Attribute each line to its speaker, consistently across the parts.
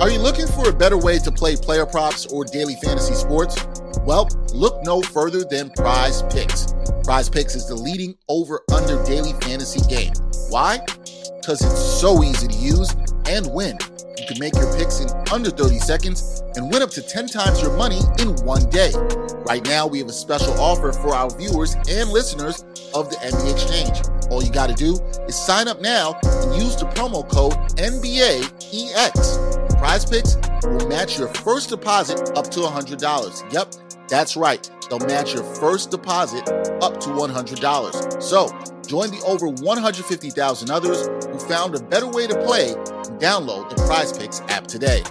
Speaker 1: Are you looking for a better way to play player props or daily fantasy sports? Well, look no further than Prize Picks. Prize Picks is the leading over under daily fantasy game. Why? Because it's so easy to use and win. You can make your picks in under 30 seconds and win up to 10 times your money in one day. Right now, we have a special offer for our viewers and listeners of the NBA Exchange. All you got to do is sign up now and use the promo code NBAEX. Prize Picks will match your first deposit up to $100. Yep, that's right. They'll match your first deposit up to $100. So join the over 150,000 others who found a better way to play and download the Prize Picks app today.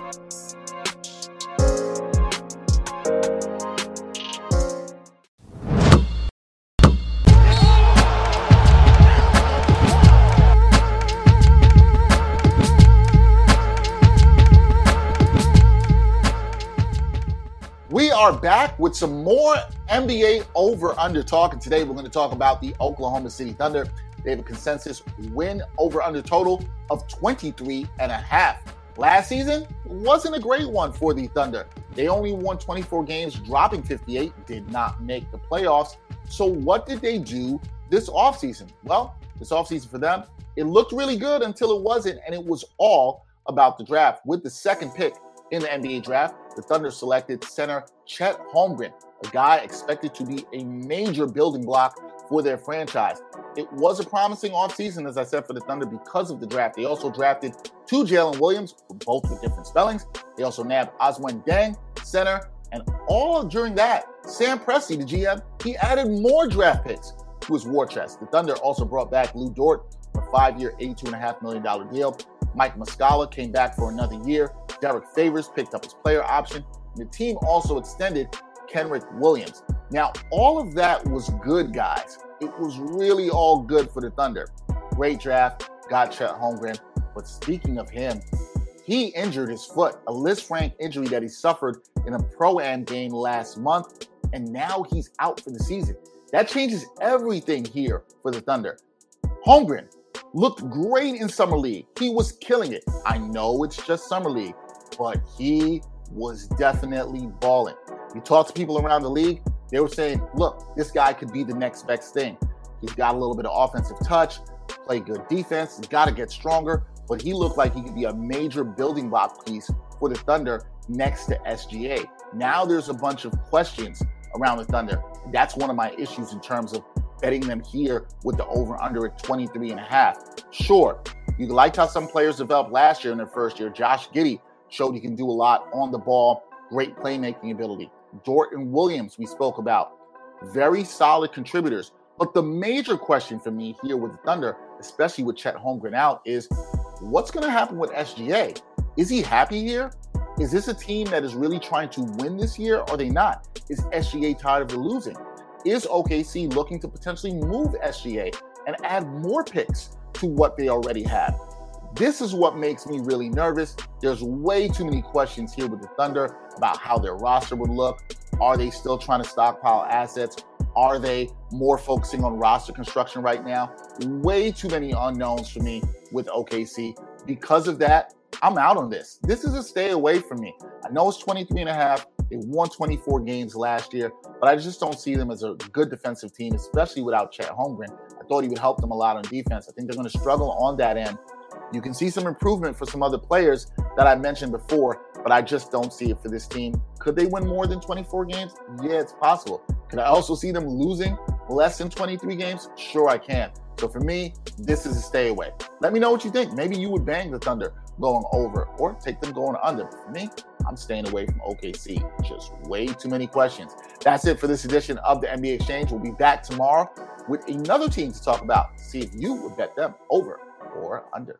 Speaker 1: Are back with some more NBA over under talk. And today we're going to talk about the Oklahoma City Thunder. They have a consensus win over under total of 23 and a half. Last season wasn't a great one for the Thunder. They only won 24 games, dropping 58, did not make the playoffs. So, what did they do this offseason? Well, this offseason for them, it looked really good until it wasn't, and it was all about the draft. With the second pick in the NBA draft, the Thunder selected center Chet Holmgren, a guy expected to be a major building block for their franchise. It was a promising offseason, as I said, for the Thunder because of the draft. They also drafted two Jalen Williams, both with different spellings. They also nabbed Ousmane Dieng, center, and all during that, Sam Presti, the GM, he added more draft picks to his war chest. The Thunder also brought back Lu Dort, for a five-year, $82.5 million deal. Mike Muscala came back for another year. Derrick Favors picked up his player option. The team also extended Kenrich Williams. Now, all of that was good, guys. It was really all good for the Thunder. Great draft, got Chet Holmgren. But speaking of him, he injured his foot, a Lisfranc injury that he suffered in a pro am game last month, and now he's out for the season. That changes everything here for the Thunder. Holmgren looked great in Summer League. He was killing it. I know it's just Summer League, but he was definitely balling. You talk to people around the league, they were saying, look, this guy could be the next best thing. He's got a little bit of offensive touch, play good defense, he's got to get stronger, but he looked like he could be a major building block piece for the Thunder next to SGA. Now there's a bunch of questions around the Thunder. That's one of my issues in terms of betting them here with the over under at 23 and a half. Sure, you liked how some players developed last year in their first year. Josh Giddey showed he can do a lot on the ball, great playmaking ability. Dort and Williams, we spoke about, very solid contributors. But the major question for me here with the Thunder, especially with Chet Holmgren out, is what's going to happen with SGA? Is he happy here? Is this a team that is really trying to win this year? Or are they not? Is SGA tired of the losing? Is OKC looking to potentially move SGA and add more picks to what they already have? This is what makes me really nervous. There's way too many questions here with the Thunder about how their roster would look. Are they still trying to stockpile assets? Are they more focusing on roster construction right now? Way too many unknowns for me with OKC. Because of that, I'm out on this. This is a stay away from me. I know it's 23 and a half. They won 24 games last year, but I just don't see them as a good defensive team, especially without Chet Holmgren. I thought he would help them a lot on defense. I think they're going to struggle on that end. You can see some improvement for some other players that I mentioned before, but I just don't see it for this team. Could they win more than 24 games? Yeah, it's possible. Could I also see them losing less than 23 games? Sure, I can. So for me, this is a stay away. Let me know what you think. Maybe you would bang the Thunder going over or take them going under. For me, I'm staying away from OKC. Just way too many questions. That's it for this edition of the NBA Exchange. We'll be back tomorrow with another team to talk about. See if you would bet them over or under.